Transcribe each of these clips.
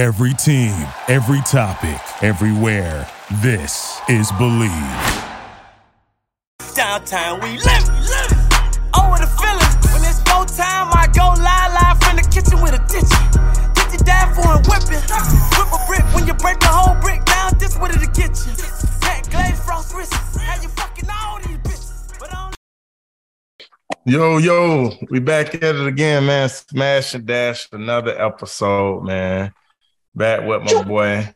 Every team, every topic, everywhere. This is Believe. Downtown, we live, live. Oh, what a feeling. When it's go time, I go live, live from the kitchen with a ditch. Get you down for and whipping. Whip a brick when you break the whole brick down. This what it'll get you. That glaze frost wrist. How you fucking all these bitches. But I don't Yo, yo, we back at it again, man. Smash and dash another episode, man. Back with my boy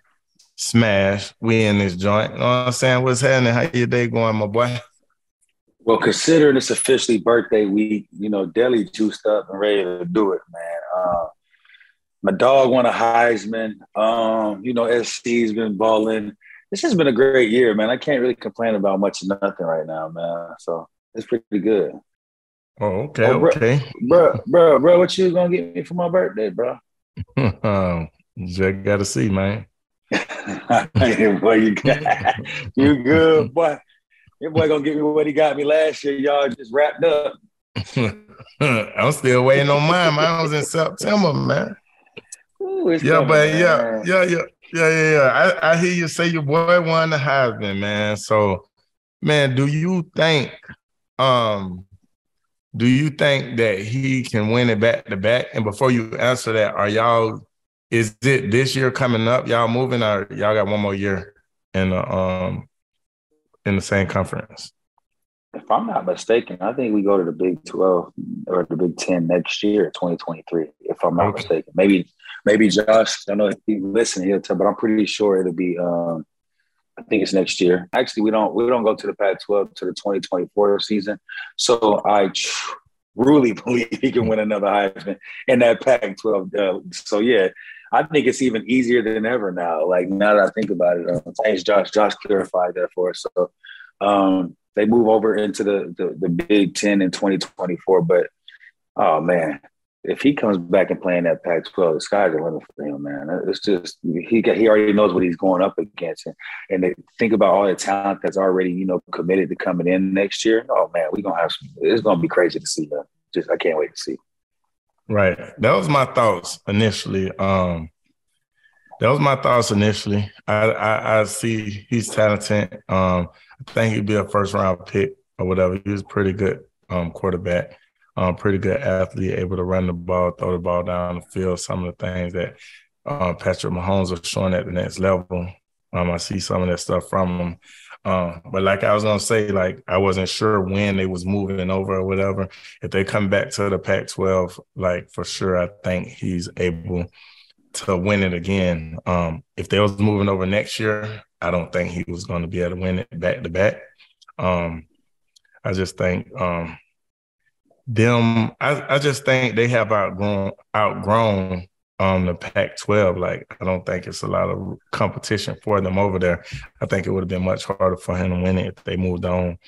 Smash. We in this joint. You know what I'm saying? What's happening? How your day going, my boy? Well, considering it's officially birthday week, you know, Deli juiced up and ready to do it, man. Uh, my dog won a Heisman. Um, you know, SC's been balling. This has been a great year, man. I can't really complain about much of nothing right now, man. So it's pretty good. Oh, okay, Oh, bro. okay. Bro, bro, bro, what you gonna get me for my birthday, bro? um, just gotta see, man. boy, you got, you good, boy. Your boy gonna give me what he got me last year. Y'all just wrapped up. I'm still waiting on mine. Mine was in September, man. Ooh, Yeah, but yeah, yeah, yeah, yeah, yeah, yeah. I, I hear you say your boy won the Heisman, man. So, man, do you think, um, do you think that he can win it back to back? And before you answer that, are y'all, is it this year coming up? Y'all moving, or y'all got one more year in the um in the same conference? If I'm not mistaken, I think we go to the Big 12 or the Big 10 next year, 2023, if I'm not Okay. mistaken. Maybe maybe Josh, I know if he's listening, he'll tell, but I'm pretty sure it'll be um I think it's next year. Actually, we don't we don't go to the Pac-12 to the 2024 season. So I truly believe he can win another Heisman in that Pac-12. Uh, so yeah, I think it's even easier than ever now. Like now that I think about it, uh, thanks Josh. Josh clarified that for us. So um, they move over into the, the the Big Ten in 2024. But oh man, if he comes back and playing that Pac-12, the sky's the limit for him, man. It's just he got, he already knows what he's going up against, and, and they think about all the talent that's already you know committed to coming in next year. Oh man, we're gonna have some, it's gonna be crazy to see. Man. Just I can't wait to see. Right. That was my thoughts initially. Um, that was my thoughts initially. I I, I see he's talented. Um, I think he'd be a first round pick or whatever. He was pretty good um quarterback, um, pretty good athlete, able to run the ball, throw the ball down the field. Some of the things that uh, Patrick Mahomes was showing at the next level. Um, I see some of that stuff from him. Um, but like I was gonna say, like I wasn't sure when they was moving over or whatever if they come back to the Pac-12, like for sure, I think he's able to win it again. Um, if they was moving over next year, I don't think he was going to be able to win it back to back. Um, I just think um, them. I, I just think they have outgrown outgrown um, the Pac-12. Like I don't think it's a lot of competition for them over there. I think it would have been much harder for him to win it if they moved on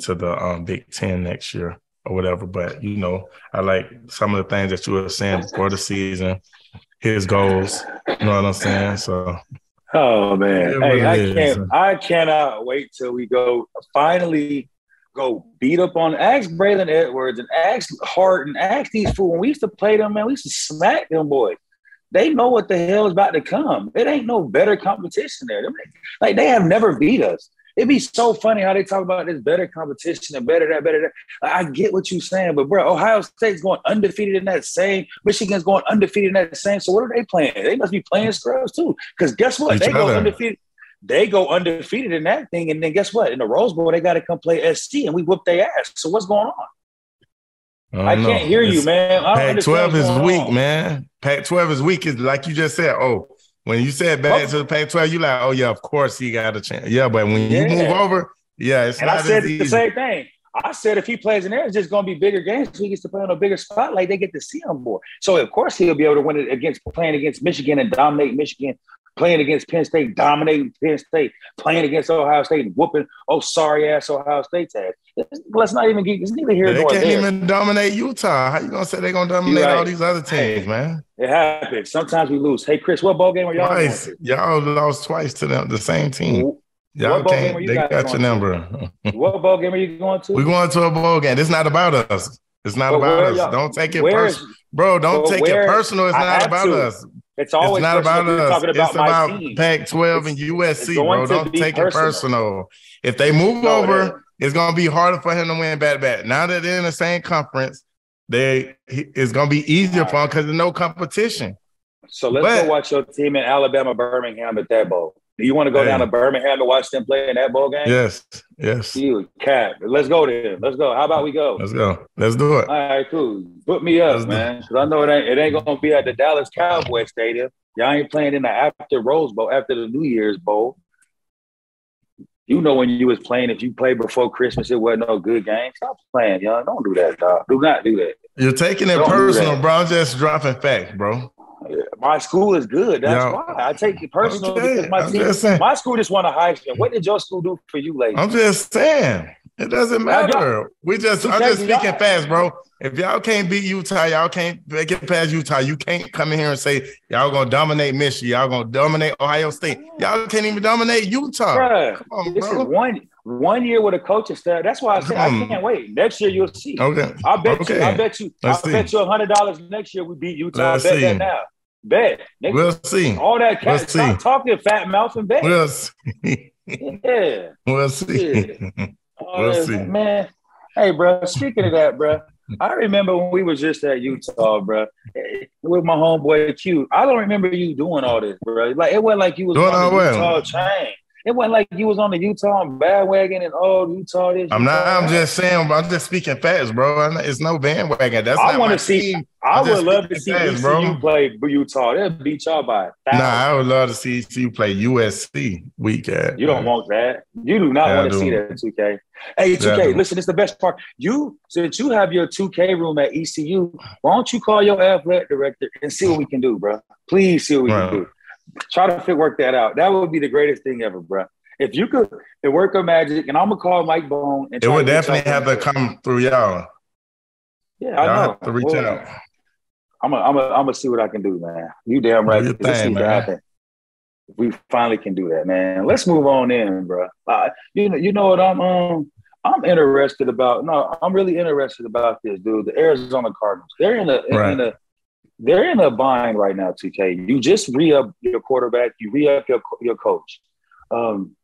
to the um, Big Ten next year or whatever. But you know, I like some of the things that you were saying before the season, his goals. You know what I'm saying? So Oh man, hey, I is. can't. I cannot wait till we go finally go beat up on ask Braylon Edwards and ask Hart and ask these fools. When we used to play them, man, we used to smack them boys. They know what the hell is about to come. It ain't no better competition there. Like they have never beat us. It'd be so funny how they talk about this better competition and better that, better that. I get what you're saying, but bro, Ohio State's going undefeated in that same. Michigan's going undefeated in that same. So what are they playing? They must be playing scrubs too. Because guess what? Each they go undefeated. They go undefeated in that thing, and then guess what? In the Rose Bowl, they got to come play SC, and we whoop their ass. So what's going on? don't I, can't hear you, man. I Pac-12 is weak, on. man. Pac-12 is weak. Is like you just said. Oh, when you said back Oh. to the Pac-12, you like, oh yeah, of course he got a chance. Yeah, but when you Yeah. move over, yeah, it's And I said the same thing. I said if he plays in there, it's just going to be bigger games. He gets to play on a bigger spotlight. They get to see him more. So of course he'll be able to win it against playing against Michigan and dominate Michigan, playing against Penn State, dominating Penn State, playing against Ohio State and whooping oh sorry ass Ohio State's ass. Let's not even get it's neither here They nor can't there. even dominate Utah. How you gonna say they're gonna dominate right. all these other teams, Hey. man? It happens. Sometimes we lose. Hey Chris, what bowl game are y'all Twice. Y'all lost twice to them, the same team. Y'all What can't. are you They got your going to? number. What bowl game are you going to? We're going to a bowl game. It's not about us. It's not But about us. Don't take it personal, bro. Don't take it personal. It's I not about to. us. It's always it's not about us. talking about it's about team. Pac-12 and USC, bro. Don't take personal. it personal. If they move No, over, ain't. it's gonna be harder for him to win back to back. Now that they're in the same conference, they it's gonna be easier for him because there's no competition. So let's But- go watch your team in Alabama, Birmingham at that bowl. Do you want to go Hey. down to Birmingham to watch them play in that bowl game? Yes, yes. You cat. Let's go there. Let's go. How about we go? Let's go. Let's do it. All right, cool. Put me up, Let's man. Because I know it ain't it ain't gonna be at the Dallas Cowboy Stadium. Y'all ain't playing in the after Rose Bowl, after the New Year's Bowl. You know when you was playing, if you played before Christmas, it wasn't no good game. Stop playing, y'all. Don't do that, dog. Do not do that. You're taking it Don't personal, bro. I'm just dropping facts, bro. My school is good. That's why I take it personal because my team, my school just won a Heisman. What did your school do for you, ladies? I'm just saying. It doesn't matter. We just I'm just speaking fast, bro. If y'all can't beat Utah, y'all can't get past Utah. You can't come in here and say y'all gonna dominate Michigan, y'all gonna dominate Ohio State. Y'all can't even dominate Utah. Bruh, Come on, this is one one year with a coaching staff. That's why I said I can't wait. Next year you'll see. Okay. I bet Okay. you. I bet you. Let's I see. bet you a hundred dollars next year we beat Utah. Let's bet see. that now. Bet. We'll see. all that cat. Let's Stop see. talking fat mouth and bet. We'll see. yeah. We'll see. Oh, We'll yeah, see. Man, hey, bro. Speaking of that, bro, I remember when we was just at Utah, bro, eh, with my homeboy Q. I don't remember you doing all this, bro. Like it wasn't like you was Doing on the Utah chain. It wasn't like you was on the Utah bandwagon and oh Utah this. I'm not. I'm just saying. I'm just speaking facts, bro. It's no bandwagon. That's I wanna see- team. I would love to see speaking ECU bro. play Utah. They'll beat y'all by. Nah, I would love to see you play USC week at. You don't want that. You do not Yeah, want to see that 2K. Hey, 2K, do. listen, it's the best part. You, since you have your 2K room at ECU, why don't you call your athletic director and see what we can do, bro? Please see what we Right. can do. Try to fit work that out. That would be the greatest thing ever, bro. If you could it work a magic, and I'm gonna call Mike Bone and It would definitely have to come through y'all. Yeah, I Y'all know. have to reach Well, out. I'm gonna, I'm gonna, I'm gonna see what I can do, man. You damn right. Do your This thing, needs to man. happen. We finally can do that, man. Let's move on in, bro. Uh, you know, you know what I'm um I'm interested about. No, I'm really interested about this, dude. The Arizona Cardinals. They're in a Right. in a they're in a bind right now. 2K. You just re up your quarterback. You re up your your coach. Um,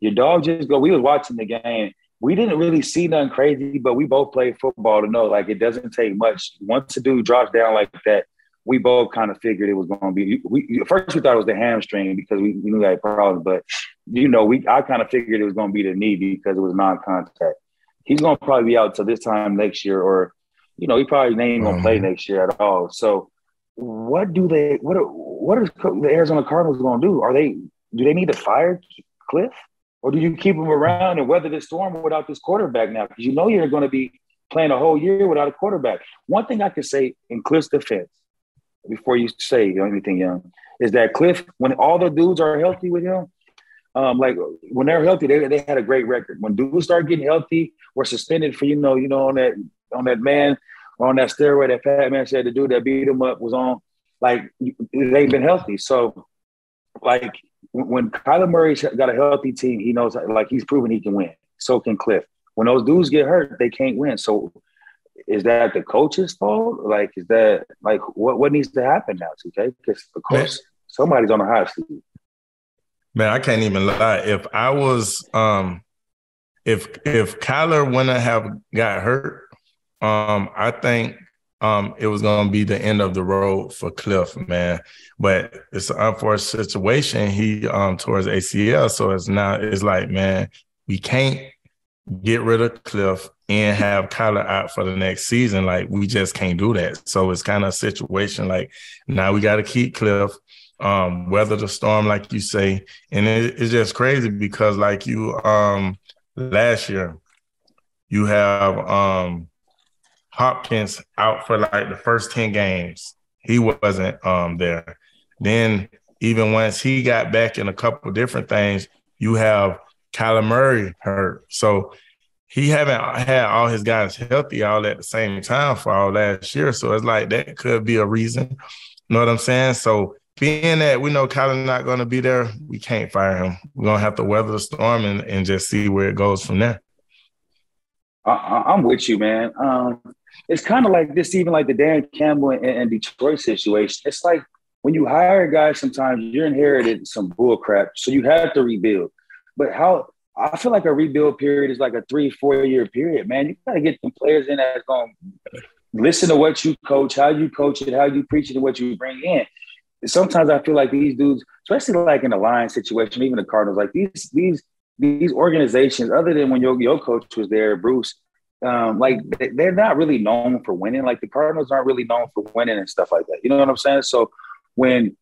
your dog just go. We was watching the game. We didn't really see nothing crazy, but we both played football to know like it doesn't take much. Once a dude drops down like that, we both kind of figured it was going to be. We at first we thought it was the hamstring because we, we knew that problems, but you know, we I kind of figured it was going to be the knee because it was non-contact. He's going to probably be out till this time next year, or you know, he probably ain't going to play Mhm. next year at all. So, what do they? What are, what are the Arizona Cardinals going to do? Are they? Do they need to fire Cliff, or do you keep him around and weather the storm without this quarterback now? Because you know you're going to be playing a whole year without a quarterback. One thing I could say in Cliff's defense, before you say anything, young, is that Cliff, when all the dudes are healthy with him, um, like when they're healthy, they, they had a great record. When dudes start getting healthy, were suspended for you know, you know, on that on that man on that steroid that Fat Man said the dude that beat him up was on. Like they've been healthy, so like when Kyler Murray's got a healthy team, he knows like he's proven he can win. So can Cliff. When those dudes get hurt, they can't win. So is that the coach's fault? Like, is that like what what needs to happen now, okay? Because of course somebody's on the hot seat. Man, I can't even lie. If I was um if if Kyler wouldn't have got hurt, um, I think um it was gonna be the end of the road for Cliff, man. But it's an unfortunate situation. He um towards ACL, so it's now it's like, man, we can't get rid of Cliff and have Kyler out for the next season. Like we just can't do that. So it's kind of a situation like now we got to keep Cliff, um, weather the storm, like you say, and it, it's just crazy because like you um last year, you have um Hopkins out for like the first 10 games. He wasn't um there. Then even once he got back in a couple different things, you have Kyler Murray hurt. So he haven't had all his guys healthy all at the same time for all last year. So it's like that could be a reason. You know what I'm saying? So being that we know Kyler's not going to be there, we can't fire him. We're going to have to weather the storm and, and just see where it goes from there. I, I'm with you, man. Um, it's kind of like this, even like the Dan Campbell and, and Detroit situation. It's like when you hire guys, sometimes you're inherited some bull crap, so you have to rebuild. But how I feel like a rebuild period is like a three, four year period, man. You got to get some players in that's going to listen to what you coach, how you coach it, how you preach it, and what you bring in. Sometimes I feel like these dudes, especially like in the Lions situation, even the Cardinals, like these these these organizations, other than when your your coach was there, Bruce, um, like they're not really known for winning. Like the Cardinals aren't really known for winning and stuff like that. You know what I'm saying? So when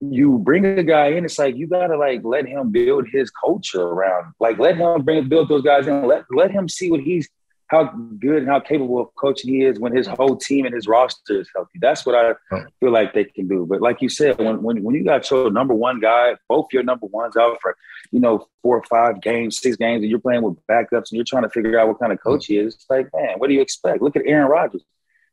you bring a guy in, it's like you gotta like let him build his culture around. Like let him bring build those guys in. Let let him see what he's how good and how capable of coaching he is when his whole team and his roster is healthy. That's what I feel like they can do. But like you said, when when, when you got your number one guy, both your number ones out for, you know, four or five games, six games, and you're playing with backups and you're trying to figure out what kind of coach he is, it's like, man, what do you expect? Look at Aaron Rodgers.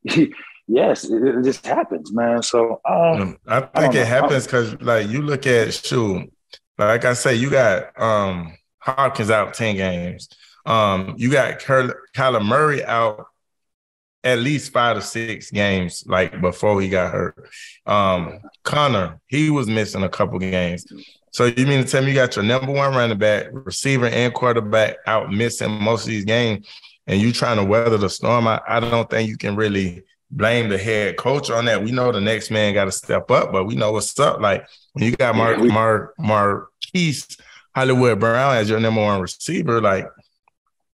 yes, it, it, just happens, man. So uh, I think I it happens because like you look at shoot, like I say, you got um Hopkins out 10 games. Um, you got Kyler Murray out at least five to six games, like before he got hurt. Um, Conner, he was missing a couple games. So you mean to tell me you got your number one running back, receiver, and quarterback out missing most of these games, and you trying to weather the storm? I, I don't think you can really blame the head coach on that. We know the next man got to step up, but we know what's up. Like when you got Mark Mar Marquise Hollywood Brown as your number one receiver, like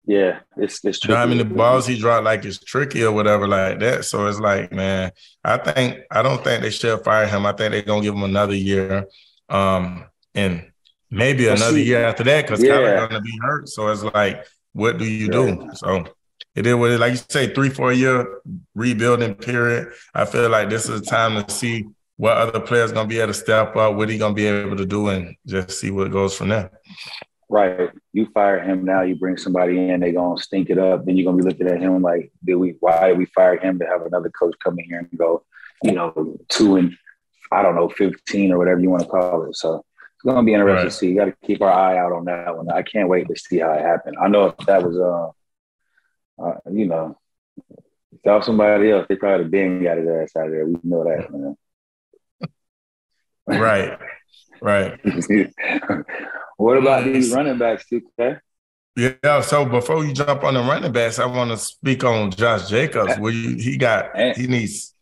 yeah, it's it's tricky. You know I mean, the balls he dropped like it's tricky or whatever like that. So it's like, man, I think I don't think they should fire him. I think they're gonna give him another year, um, and maybe another year after that because yeah. Kyler's gonna be hurt. So it's like, what do you yeah. do? So it is what it like you say, three, four year rebuilding period. I feel like this is a time to see what other players gonna be able to step up, what he gonna be able to do, and just see what goes from there. Right. You fire him now, you bring somebody in, they gonna stink it up. Then you're gonna be looking at him like, did we why did we fire him to have another coach come in here and go, you know, two and I don't know, 15 or whatever you want to call it. So it's gonna be interesting right. to see. You gotta keep our eye out on that one. I can't wait to see how it happened. I know if that was uh, uh you know, if that was somebody else, they probably been got his ass out of there. We know that, man. Right. Right. What about these running backs, TK? Yeah, so before you jump on the running backs, I want to speak on Josh Jacobs. Where you, he got he needs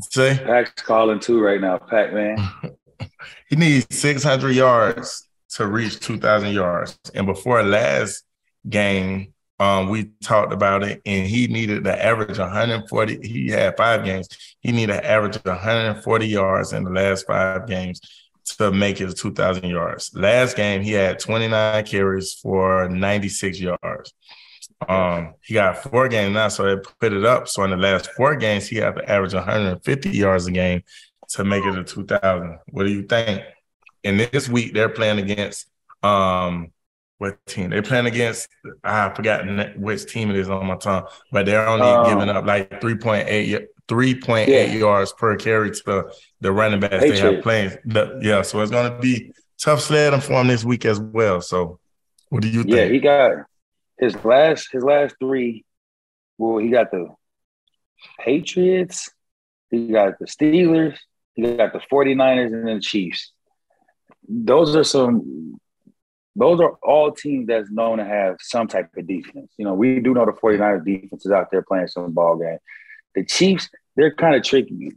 say Pac's calling too right now, Pac man. he needs 600 yards to reach 2,000 yards, and before last game, um, we talked about it, and he needed to average 140. He had five games. He needed to average 140 yards in the last five games to make it 2,000 yards. Last game, he had 29 carries for 96 yards. Um, he got four games now, so they put it up. So in the last four games, he had to average 150 yards a game to make it to 2,000. What do you think? And this week, they're playing against um, what team? They're playing against, I forgot which team it is on my tongue, but they're only um, giving up like 3.8 3.8 yeah. yards per carry to the, running backs they have playing. The, yeah, so it's going to be tough sledding for him this week as well. So, what do you think? Yeah, he got his last his last three. Well, he got the Patriots, he got the Steelers, he got the 49ers, and then the Chiefs. Those are some those are all teams that's known to have some type of defense. You know, we do know the 49ers defense is out there playing some ball game. The Chiefs, they're kind of tricky.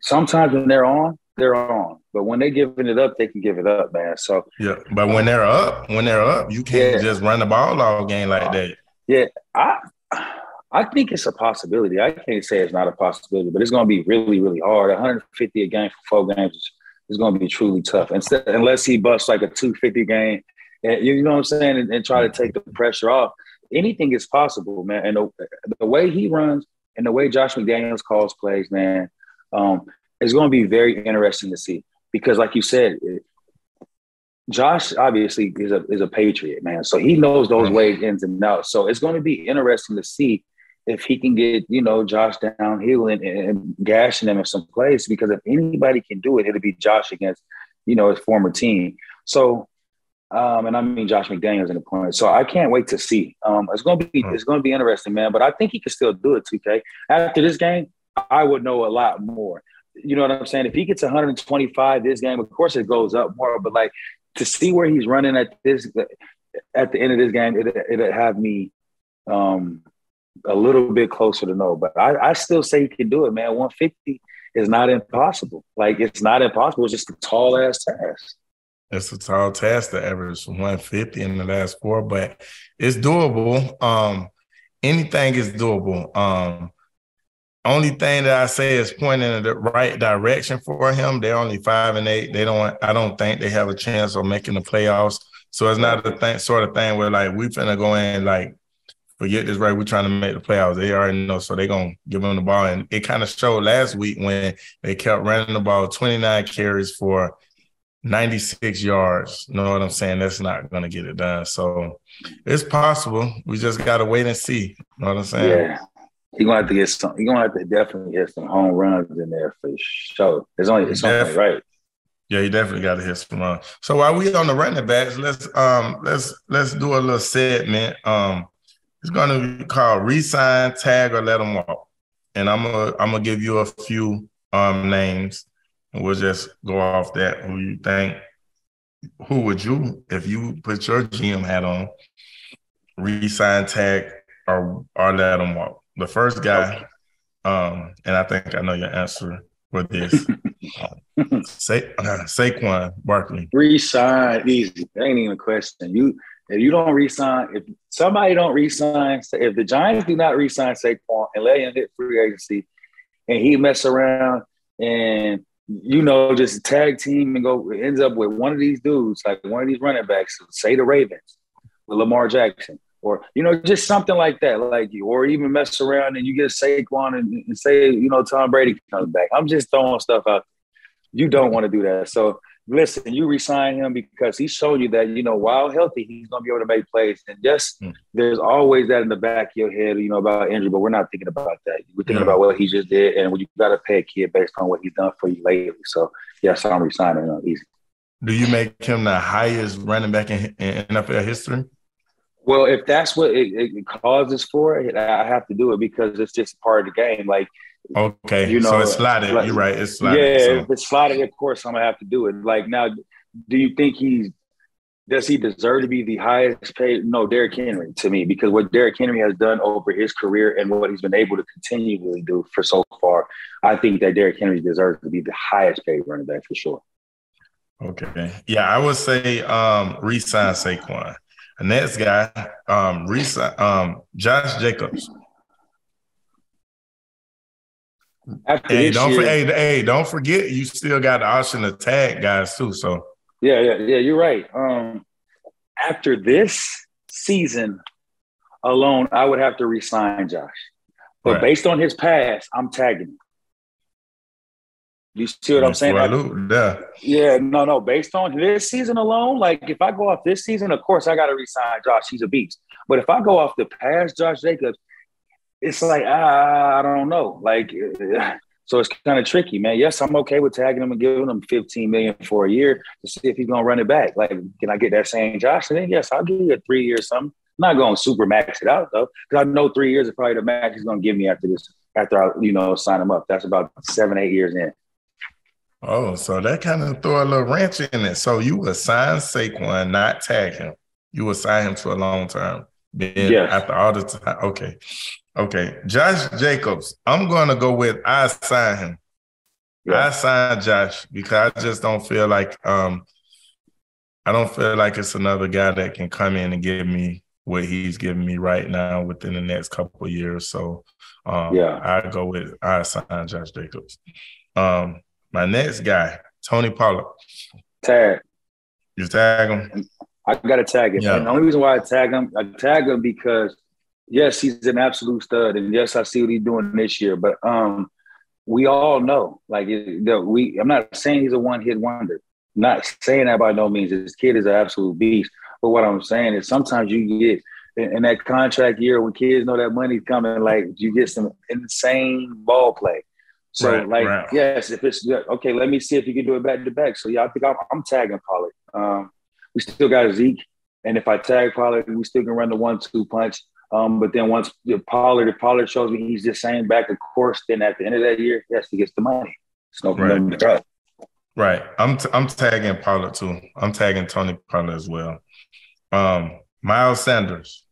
Sometimes when they're on, they're on. But when they're giving it up, they can give it up, man. So yeah, but when they're up, when they're up, you can't yeah. just run the ball all game like that. Yeah, I I think it's a possibility. I can't say it's not a possibility, but it's going to be really, really hard. 150 a game for four games is, going to be truly tough. Instead, unless he busts like a 250 game, and you know what I'm saying, and, and try to take the pressure off. Anything is possible, man. And the, the way he runs, and the way Josh McDaniels calls plays, man, um, is going to be very interesting to see because, like you said, it, Josh obviously is a is a patriot, man. So he knows those mm-hmm. ways ins and outs. So it's going to be interesting to see if he can get you know Josh downhill and, and gashing them in some place. Because if anybody can do it, it'll be Josh against you know his former team. So um, and I mean Josh McDaniels in the point. So I can't wait to see. Um, it's gonna be it's gonna be interesting, man. But I think he can still do it. TK after this game, I would know a lot more. you know what I'm saying? If he gets 125 this game, of course it goes up more. But like to see where he's running at this at the end of this game, it it'll have me um, a little bit closer to know. But I, I still say he can do it, man. 150 is not impossible. Like it's not impossible. It's just a tall ass task. It's a tall task to average 150 in the last four, but it's doable. Um, anything is doable. Um, only thing that I say is pointing in the right direction for him. They're only five and eight. They don't. I don't think they have a chance of making the playoffs. So it's not the sort of thing where like we finna go in like forget this right. We're trying to make the playoffs. They already know, so they're gonna give him the ball. And it kind of showed last week when they kept running the ball, 29 carries for 96 yards. You know what I'm saying? That's not gonna get it done. So it's possible. We just gotta wait and see. You know what I'm saying? Yeah. He's gonna have to get some. He's gonna have to definitely get some home runs in there for sure. It's only it's only right. Yeah, you definitely got to hit some runs. So while we on the running backs, let's um let's let's do a little segment. Um, it's gonna be called resign, tag, or let them walk. And I'm gonna I'm gonna give you a few um names, and we'll just go off that. Who you think? Who would you, if you put your GM hat on, resign, tag, or or let them walk? The first guy, um, and I think I know your answer for this. Sa- uh, Saquon Barkley. Resign easy. That ain't even a question. You if you don't resign, if somebody don't resign, if the Giants do not resign Saquon and let him hit free agency, and he mess around and you know just tag team and go ends up with one of these dudes, like one of these running backs, say the Ravens, with Lamar Jackson, or you know just something like that, like you, or even mess around and you get a Saquon and, and say you know Tom Brady comes back. I'm just throwing stuff out. You don't want to do that, so listen, you resign him because he's shown you that, you know, while healthy, he's going to be able to make plays. And just mm. there's always that in the back of your head, you know, about injury, but we're not thinking about that. We're thinking about what he just did. And you got to pay a kid based on what he's done for you lately. So, yes, I'm resigning him easy. Do you make him the highest running back in, in NFL history? Well, if that's what it, it causes for it, I have to do it because it's just part of the game. Like Okay, you know, so it's slotted. Like, You're right. It's slotted. Yeah, so. if it's slotted, of course I'm gonna have to do it. Like now, do you think he's does he deserve to be the highest paid? No, Derrick Henry to me, because what Derrick Henry has done over his career and what he's been able to continually do for so far, I think that Derrick Henry deserves to be the highest paid running back for sure. Okay. Yeah, I would say um resign Saquon. The next guy, um, resign um Josh Jacobs. After hey, don't year, for, hey, hey, don't forget you still got the option to tag guys too. So yeah, yeah, yeah, you're right. Um, after this season alone, I would have to resign Josh. But right. based on his past, I'm tagging him. You see what I'm saying? yeah. Yeah, no, no. Based on this season alone, like if I go off this season, of course I got to resign Josh. He's a beast. But if I go off the past Josh Jacobs, it's like ah, I don't know. Like, so it's kind of tricky, man. Yes, I'm okay with tagging him and giving him 15 million for a year to see if he's gonna run it back. Like, can I get that same Josh? And then yes, I'll give you a three year something. I'm not going to super max it out though, because I know three years is probably the max he's gonna give me after this. After I, you know, sign him up. That's about seven, eight years in. Oh, so that kind of throw a little wrench in it. So you assign Saquon, not tag him. You assign him to a long term. Then yes. after all the time, okay. Okay, Josh Jacobs. I'm gonna go with I sign him. Yeah. I sign Josh because I just don't feel like um I don't feel like it's another guy that can come in and give me what he's giving me right now within the next couple of years. So um yeah, I go with I sign Josh Jacobs. Um my next guy, Tony Pollard. Tag. You tag him? I gotta tag him. Yeah. And the only reason why I tag him, I tag him because yes, he's an absolute stud, and yes, I see what he's doing this year. But um, we all know, like, the, we. I'm not saying he's a one hit wonder. I'm not saying that by no means. This kid is an absolute beast. But what I'm saying is, sometimes you get in, in that contract year when kids know that money's coming, like you get some insane ball play. So, right, like, right. yes, if it's okay, let me see if you can do it back to back. So, yeah, I think I'm, I'm tagging Pollard. Um, we still got Zeke, and if I tag Pollard, we still can run the one-two punch. Um, but then once Pollard, if Pollard shows me he's the same back of course, then at the end of that year, yes, he gets the money. It's no, right. no doubt. Right. I'm t- I'm tagging Pollard too. I'm tagging Tony Pollard as well. Um, Miles Sanders.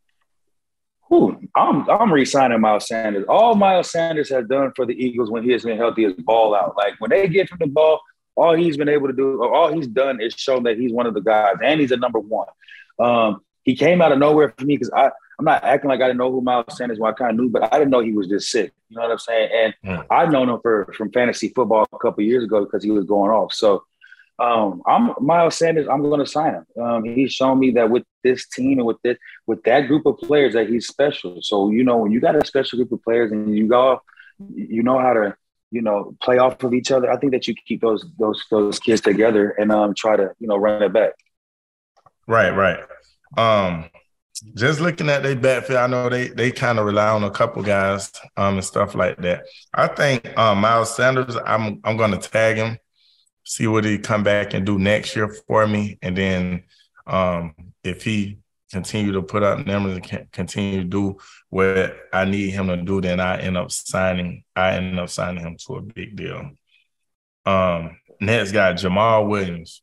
Ooh, I'm I'm re-signing Miles Sanders. All Miles Sanders has done for the Eagles when he has been healthy is ball out. Like when they get him the ball, all he's been able to do, all he's done is shown that he's one of the guys, and he's a number one. Um, he came out of nowhere for me because I I'm not acting like I didn't know who Miles Sanders was. I kind of knew, but I didn't know he was just sick. You know what I'm saying? And mm. I've known him for from fantasy football a couple years ago because he was going off. So um, I'm Miles Sanders. I'm going to sign him. Um, he's shown me that with this team and with this with that group of players that he's special. So you know when you got a special group of players and you go, you know how to you know play off of each other. I think that you keep those those those kids together and um, try to you know run it back. Right, right. Um, just looking at their backfield, I know they they kind of rely on a couple guys um and stuff like that. I think um Miles Sanders, I'm I'm gonna tag him, see what he come back and do next year for me. And then um if he continue to put up numbers and continue to do what I need him to do, then I end up signing, I end up signing him to a big deal. Um next guy, Jamaal Williams.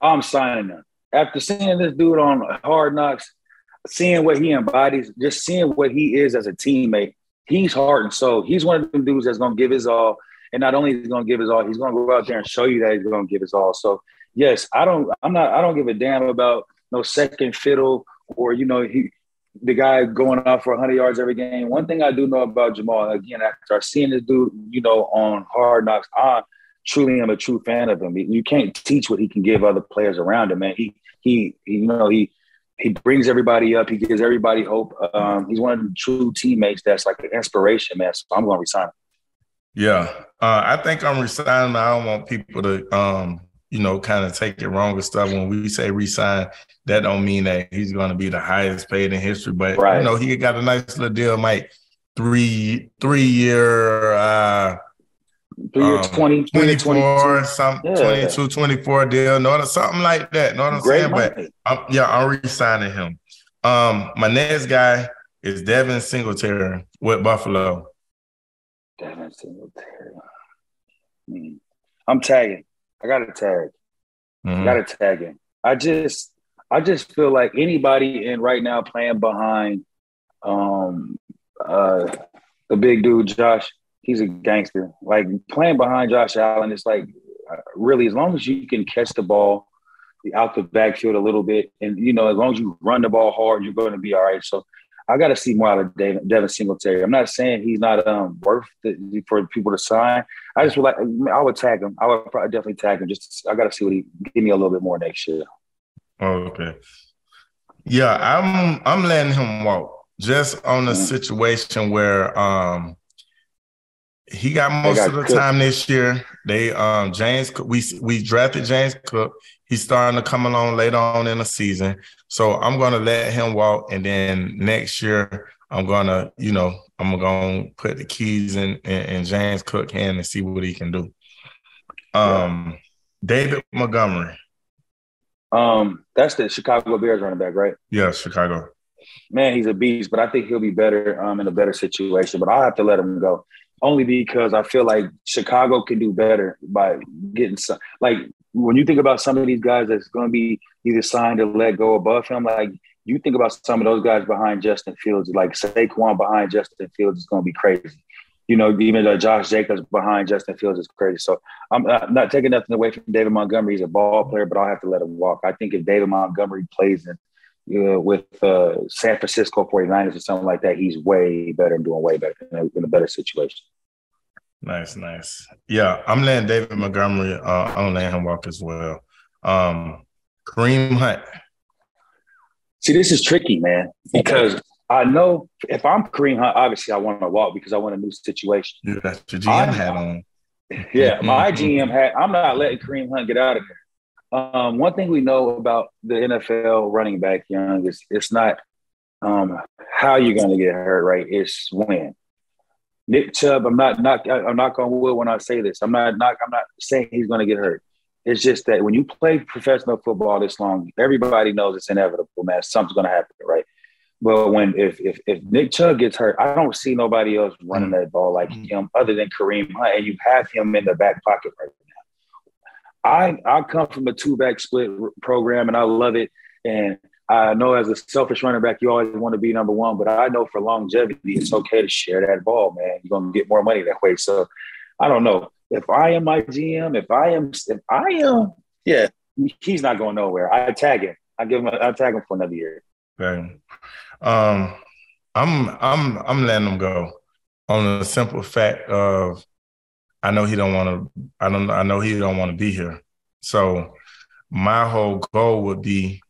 I'm signing him. After seeing this dude on Hard Knocks, seeing what he embodies, just seeing what he is as a teammate, he's heart and soul. He's one of them dudes that's gonna give his all. And not only is he gonna give his all, he's gonna go out there and show you that he's gonna give his all. So yes, I don't I'm not I don't give a damn about no second fiddle or you know, he the guy going off for 100 yards every game. One thing I do know about Jamaal, again, after seeing this dude, you know, on Hard Knocks, I truly am a true fan of him. You can't teach what he can give other players around him, man. He, he, he you know, he he brings everybody up. He gives everybody hope. Um, he's one of the true teammates that's like an inspiration, man. So I'm going to resign. Yeah, uh, I think I'm resigning. I don't want people to, um, you know, kind of take it wrong with stuff. When we say resign, that don't mean that he's going to be the highest paid in history. But right. you know, he got a nice little deal, Mike. Three three year uh, Three um, 20, 24, some yeah. 22, 24 deal, no, something like that. Know what I'm Great saying? Money. But I'm, yeah, I'm re-signing him. Um, my next guy is Devin Singletary with Buffalo. Devin Singletary. Hmm. I'm tagging. I got to tag. Mm-hmm. Got to tag him. I just, I just feel like anybody in right now playing behind, um, uh, the big dude Josh he's a gangster. Like playing behind Josh Allen, it's like uh, really as long as you can catch the ball out the backfield a little bit, and you know as long as you run the ball hard, you're going to be all right. So I got to see more out of Devin, Devin Singletary. I'm not saying he's not um, worth the, for people to sign. I just would like I would tag him. I would probably definitely tag him. Just I got to see what he give me a little bit more next year. Okay. Yeah, I'm I'm letting him walk just on the mm-hmm. situation where um he got most got of the Cook. time this year. They um James we we drafted James Cook. He's starting to come along later on in the season. So I'm gonna let him walk and then next year I'm gonna, you know, I'm gonna put the keys in, in, in James Cook hand and see what he can do. Um yeah. David Montgomery. Um, that's the Chicago Bears running back, right? Yeah, Chicago. Man, he's a beast, but I think he'll be better um in a better situation. But I'll have to let him go only because I feel like Chicago can do better by getting some. Like when you think about some of these guys that's going to be either signed or let go above him, like you think about some of those guys behind Justin Fields, like Saquon behind Justin Fields is going to be crazy. You know, even though Josh Jacobs behind Justin Fields is crazy. So I'm not taking nothing away from David Montgomery. He's a ball player, but I'll have to let him walk. I think if David Montgomery plays in uh, with uh, San Francisco 49ers or something like that, he's way better and doing way better in a, in a better situation. Nice, nice. Yeah, I'm letting David Montgomery. Uh, I'm letting him walk as well. Um, Kareem Hunt. See, this is tricky, man, because I know if I'm Kareem Hunt, obviously I want to walk because I want a new situation. Yeah, that's your GM I, hat on. Yeah, my GM hat. I'm not letting Kareem Hunt get out of there. Um, one thing we know about the NFL running back, young, is it's not um, how you're going to get hurt, right? It's when. Nick Chubb, I'm not not I'm not going will when I say this. I'm not not I'm not saying he's going to get hurt. It's just that when you play professional football this long, everybody knows it's inevitable, man. Something's going to happen, right? But when if if if Nick Chubb gets hurt, I don't see nobody else running mm-hmm. that ball like mm-hmm. him other than Kareem Hunt, and you have him in the back pocket right now. I I come from a two back split program, and I love it. And I know as a selfish running back, you always want to be number one, but I know for longevity, it's okay to share that ball, man. You're gonna get more money that way. So I don't know if I am my GM, if I am, if I am, yeah, he's not going nowhere. I tag him. I give him. A, I tag him for another year. Right. Um, I'm I'm I'm letting him go on the simple fact of I know he don't want to. I don't. I know he don't want to be here. So my whole goal would be.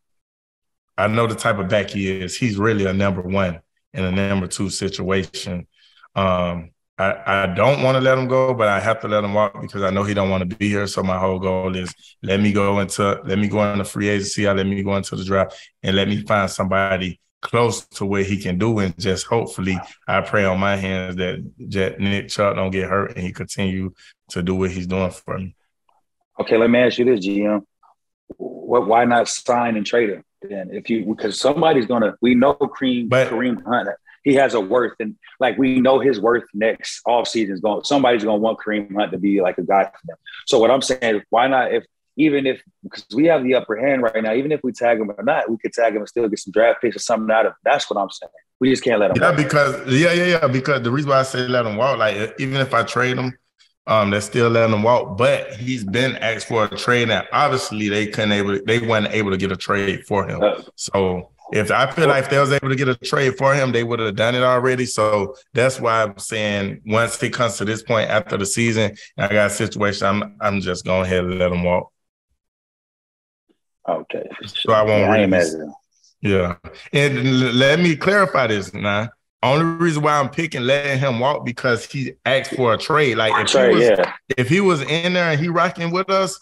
I know the type of back he is. He's really a number one in a number two situation. Um, I, I don't want to let him go, but I have to let him walk because I know he don't want to be here. So my whole goal is let me go into let me go into free agency, I let me go into the draft, and let me find somebody close to what he can do, and just hopefully I pray on my hands that Nick Chubb don't get hurt and he continue to do what he's doing for me. Okay, let me ask you this, GM. What? Why not sign and trade him? Then if you because somebody's gonna we know Kareem but, Kareem Hunt he has a worth and like we know his worth next off season is going somebody's gonna want Kareem Hunt to be like a guy for them. So what I'm saying is why not if even if because we have the upper hand right now, even if we tag him or not, we could tag him and still get some draft picks or something out of. That's what I'm saying. We just can't let him. Yeah, walk. because yeah, yeah, yeah. Because the reason why I say let him walk, like even if I trade him, um, they're still letting him walk. But he's been asked for a trade, and obviously they couldn't able, they weren't able to get a trade for him. So if I feel like if they was able to get a trade for him, they would have done it already. So that's why I'm saying once it comes to this point after the season, I got a situation, I'm I'm just going ahead and let him walk. Okay. So I won't yeah, really, Yeah. And let me clarify this now. Only reason why I'm picking letting him walk because he asked for a trade. Like if he was yeah. if he was in there and he rocking with us,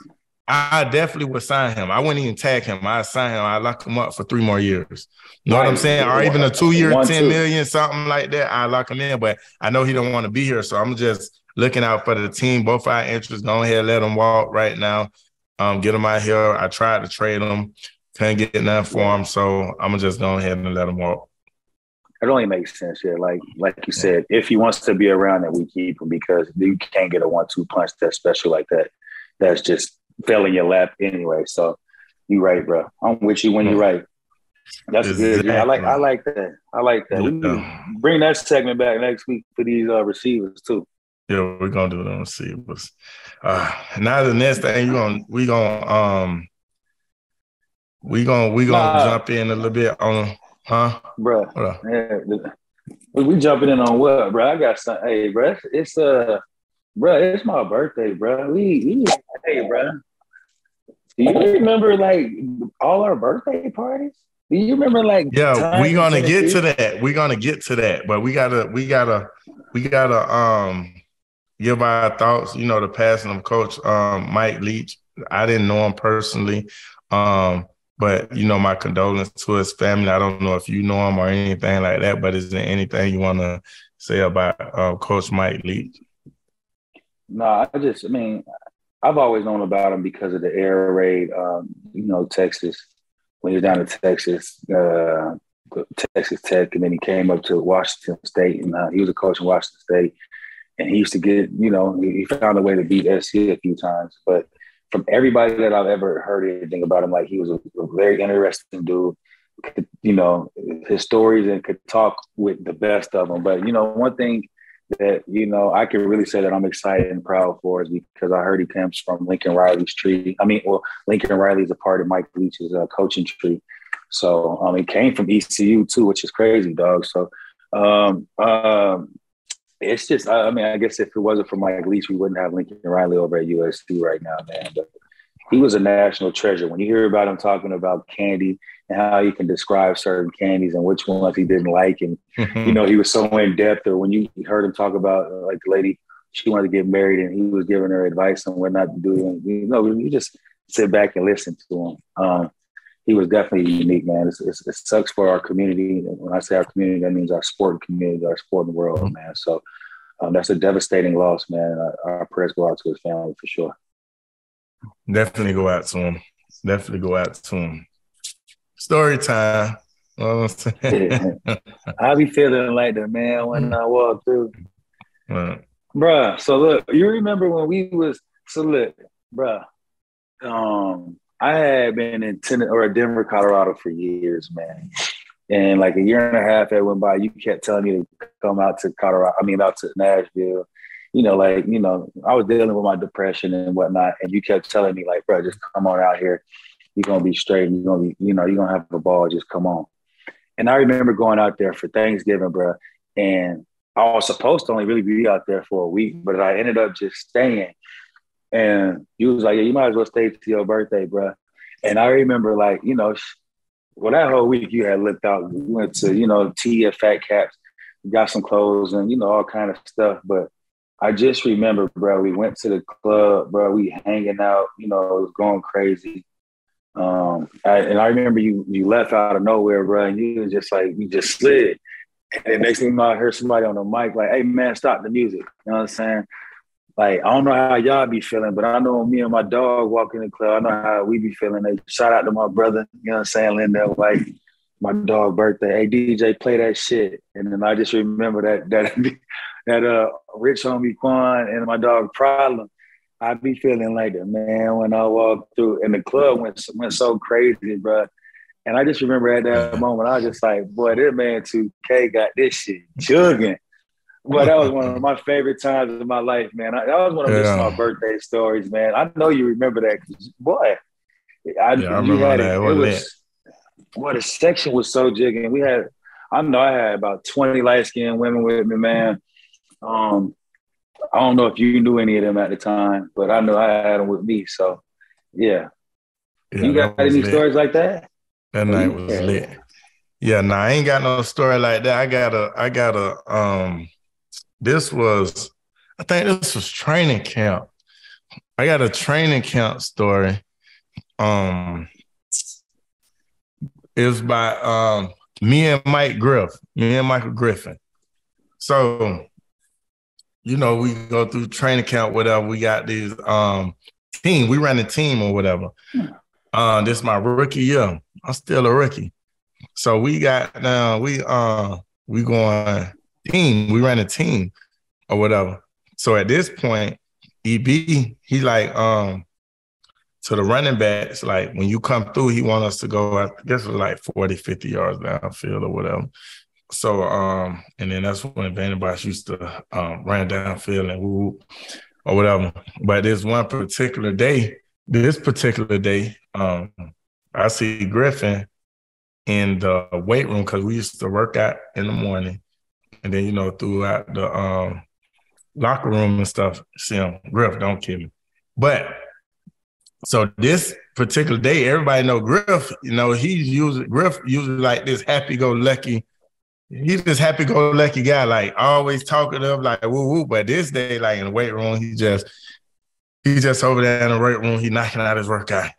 I definitely would sign him. I wouldn't even tag him. I sign him. I lock him up for three more years. You know right. what I'm saying? Or even a two year, One, 10 two. million, something like that. I lock him in, but I know he don't want to be here. So I'm just looking out for the team. Both our interests. Go ahead, let him walk right now. Um, get him out here. I tried to trade him. Couldn't get nothing for him. So I'm just go ahead and let him walk. It only makes sense, yeah. Like like you said, if he wants to be around, that we keep him because you can't get a one-two punch that's special like that. That's just fell in your lap anyway. So you right, bro. I'm with you when you're right. That's exactly. good. I like I like that. I like that. Yeah. bring that segment back next week for these uh, receivers too. Yeah, we're gonna do it on receivers. Uh, now the next thing you gonna we gonna um we gonna we gonna nah. jump in a little bit on huh, bro. Yeah, we jumping in on what, bro? I got some. Hey, bro, it's uh, bro, it's my birthday, bro. We, we hey, bro. Do you remember like all our birthday parties? Do you remember like Yeah, we're gonna get to that. We're gonna get to that, but we gotta we gotta we gotta um give our thoughts, you know, the passing of coach um Mike Leach. I didn't know him personally. Um, but you know, my condolences to his family. I don't know if you know him or anything like that, but is there anything you wanna say about uh, Coach Mike Leach? No, I just I mean, I've always known about him because of the air raid. Um, you know, Texas when he was down in Texas, uh, Texas Tech, and then he came up to Washington State, and uh, he was a coach in Washington State. And he used to get, you know, he found a way to beat SC a few times. But from everybody that I've ever heard anything about him, like he was a, a very interesting dude. You know, his stories and could talk with the best of them. But you know, one thing that you know I can really say that I'm excited and proud for is because I heard he comes from Lincoln Riley's tree. I mean, well, Lincoln Riley is a part of Mike Leach's uh, coaching tree, so um, he came from ECU too, which is crazy, dog. So um, um, it's just, I mean, I guess if it wasn't for Mike Leach, we wouldn't have Lincoln Riley over at USC right now, man. But he was a national treasure. When you hear about him talking about candy and how he can describe certain candies and which ones he didn't like, and mm-hmm. you know, he was so in depth. Or when you heard him talk about like the lady, she wanted to get married, and he was giving her advice on what not to do. And, you know, you just sit back and listen to him. Um, he was definitely unique, man. It's, it's, it sucks for our community. When I say our community, that means our sport community, our sporting world, mm-hmm. man. So um, that's a devastating loss, man. Our, our prayers go out to his family for sure. Definitely go out to him. Definitely go out to him. Story time. You know I'm? I be feeling like that, man, when I walk through. Right. Bruh, so look, you remember when we was so look, bruh. Um, I had been in Ten- or Denver, Colorado for years, man. And like a year and a half that went by, you kept telling me to come out to Colorado. I mean, out to Nashville. You know, like you know, I was dealing with my depression and whatnot, and you kept telling me like, bro, just come on out here. You're gonna be straight. And you're gonna be, you know, you're gonna have a ball. Just come on. And I remember going out there for Thanksgiving, bro, and I was supposed to only really be out there for a week, but I ended up just staying. And he was like, "Yeah, you might as well stay to your birthday, bro." And I remember, like, you know, well, that whole week you had looked out. We went to, you know, tea at Fat Caps, got some clothes and you know all kind of stuff. But I just remember, bro, we went to the club, bro. We hanging out, you know, it was going crazy. Um, I, and I remember you you left out of nowhere, bro, and you was just like you just slid. And the next thing you I heard somebody on the mic like, "Hey, man, stop the music." You know what I'm saying? Like, I don't know how y'all be feeling, but I know me and my dog walk in the club, I know how we be feeling. They shout out to my brother, you know what I'm saying, Linda, like my dog birthday. Hey DJ, play that shit. And then I just remember that that that uh rich homie Quan and my dog problem. I be feeling like that, man, when I walk through and the club went went so crazy, bro. And I just remember at that moment, I was just like, boy, this man 2K got this shit jugging. But that was one of my favorite times of my life, man. I, that was one of Yeah. small birthday stories, man. I know you remember that, boy. I, I remember had that. It It, was well, the section was so jigging. We had, I know I had about 20 light skinned women with me, man. Um, I don't know if you knew any of them at the time, but I know I had them with me. So, yeah. Yeah, you got any lit. stories like that? That Oh, night was can. lit. Yeah, nah, I ain't got no story like that. I got a, I got a, um, this was, I think this was training camp. I got a training camp story. Um, it was by um me and Mike Griff, me and Michael Griffin. So, you know, we go through training camp, whatever. We got these um team, we ran a team or whatever. Uh, this is my rookie year. I'm still a rookie. So we got now we uh we going team, we ran a team or whatever. So at this point, EB, he like um to the running backs, like when you come through, he want us to go, I guess was like 40, 50 yards downfield or whatever. So um, and then that's when Vanderbilt used to um run downfield and woo or whatever. But this one particular day, this particular day, um, I see Griffin in the weight room because we used to work out in the morning, and then you know throughout the um locker room and stuff. See him, Griff, don't kill me. But so this particular day, everybody know Griff. You know he's usually Griff usually like this happy go lucky. He's this happy go lucky guy, like always talkative, like woo woo. But this day, like in the weight room, he just he just over there in the weight room, he knocking out his workout.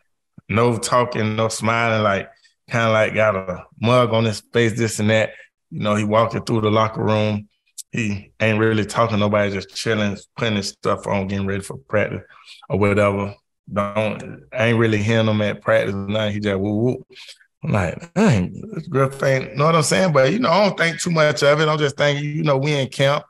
No talking, no smiling, like kind of like got a mug on his face, this and that. You know, he walking through the locker room. He ain't really talking nobody, just chilling, putting his stuff on, getting ready for practice or whatever. Don't ain't really hearing him at practice. Nothing. He just woo woo. I'm like, dang, this Griff ain't know what I'm saying? But you know, I don't think too much of it. I'm just thinking, you know, we in camp.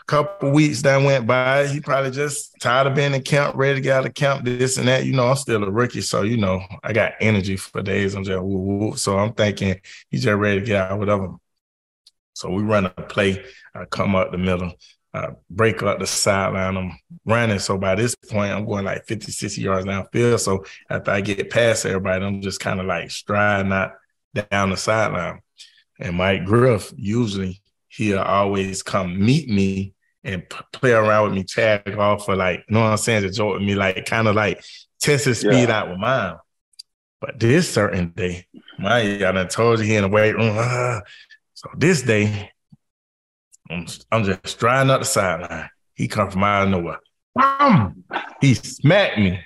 A couple weeks that went by. He probably just tired of being in camp, ready to get out of camp, this and that. You know, I'm still a rookie, so you know, I got energy for days. I'm just woo woo. So I'm thinking he's just ready to get out, whatever. So we run a play. I come up the middle, I break up the sideline. I'm running. So by this point, I'm going like 50, 60 yards downfield. So after I get past everybody, I'm just kind of like striding out down the sideline. And Mike Griff, usually he'll always come meet me and p- play around with me, tag off for like, you know what I'm saying, to joke with me, like kind of like test his speed Yeah. out with mine. But this certain day, my I done told you he in the weight room. ah. So this day, I'm, I'm just striding up the sideline. He come from out of nowhere. Bam! He smacked me.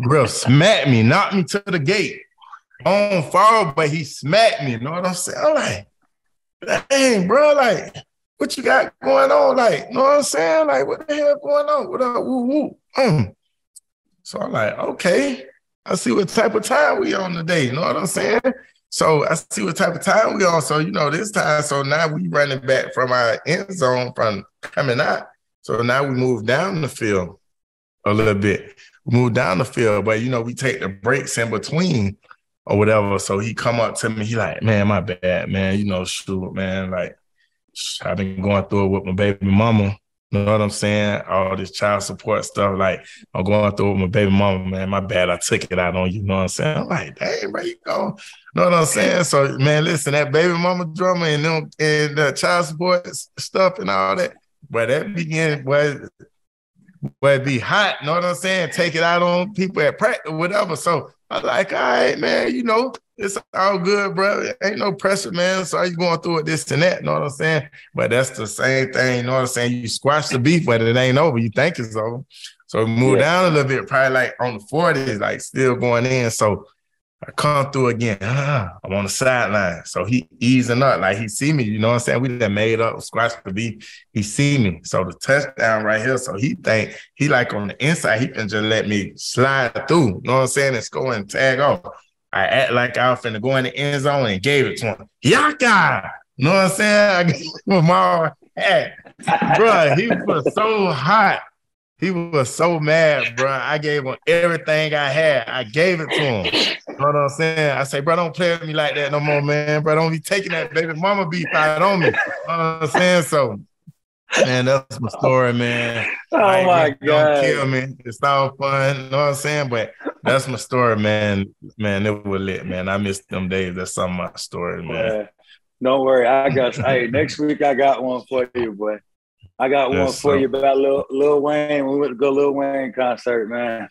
Griff smacked me, knocked me to the gate. On fall, but he smacked me. You know what I'm saying? I'm like, dang, bro, like, what you got going on? Like, you know what I'm saying? Like, what the hell going on? What up? Woo woo. Mm. So I'm like, okay, I see what type of time we on today. You know what I'm saying? So I see what type of time we on. So you know this time. So now we running back from our end zone from coming out. So now we move down the field a little bit. We move down the field, but you know we take the breaks in between or whatever. So he come up to me. He like, man, my bad, man. You know, shoot, man. Like I've been going through it with my baby mama. Know what I'm saying? All this child support stuff. Like I'm going through with my baby mama, man. My bad. I took it out on you. Know what I'm saying? I'm like, dang, where you go? Know what I'm saying? So, man, listen, that baby mama drama and them and the child support stuff and all that. But that began where it be hot, know what I'm saying? Take it out on people at practice, whatever. So I'm like, all right, man, you know, it's all good, bro. Ain't no pressure, man. So you going through it, this and that, you know what I'm saying? But that's the same thing, you know what I'm saying? You squash the beef, but it ain't over. You think it's over. So move yeah. down a little bit, probably like on the 40s, like still going in. So I come through again. Ah, I'm on the sideline. So he easing up. Like he see me, you know what I'm saying? We done made up, squash the beef. He see me. So the touchdown right here. So he think he like on the inside, he can just let me slide through. You know what I'm saying? Score and tag off. I act like I was finna go in the end zone and gave it to him. Yaka! You know what I'm saying? I gave him all hat. Bro, he was so hot. He was so mad, bro. I gave him everything I had. I gave it to him. Know what I'm saying? I say, bro, don't play with me like that no more, man. Bro, don't be taking that baby mama beef out on me. You know what I'm saying? So, man, that's my story, man. Oh my god, don't kill me. It's all fun. You know what I'm saying? But that's my story, man. Man, it was lit, man. I missed them days. That's some of my story, man. Yeah. Don't worry, I got. hey, next week I got one for you, boy. I got yes, one for sir. you about Lil, Lil Wayne. We went to go Lil Wayne concert, man.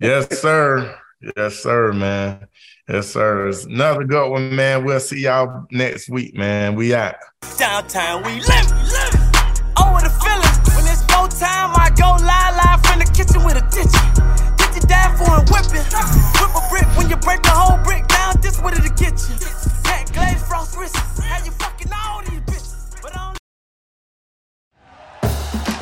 yes, sir. Yes, sir, man. Yes, sir. Another good one, man. We'll see y'all next week, man. We out. Downtown, we live, live. Over oh, the feeling. When it's go time, I go live, live from the kitchen with a ditch. Get you down for a whipping. Whip a brick when you break the whole brick down. This way to get you. That glaze frost wrist. How you fucking all these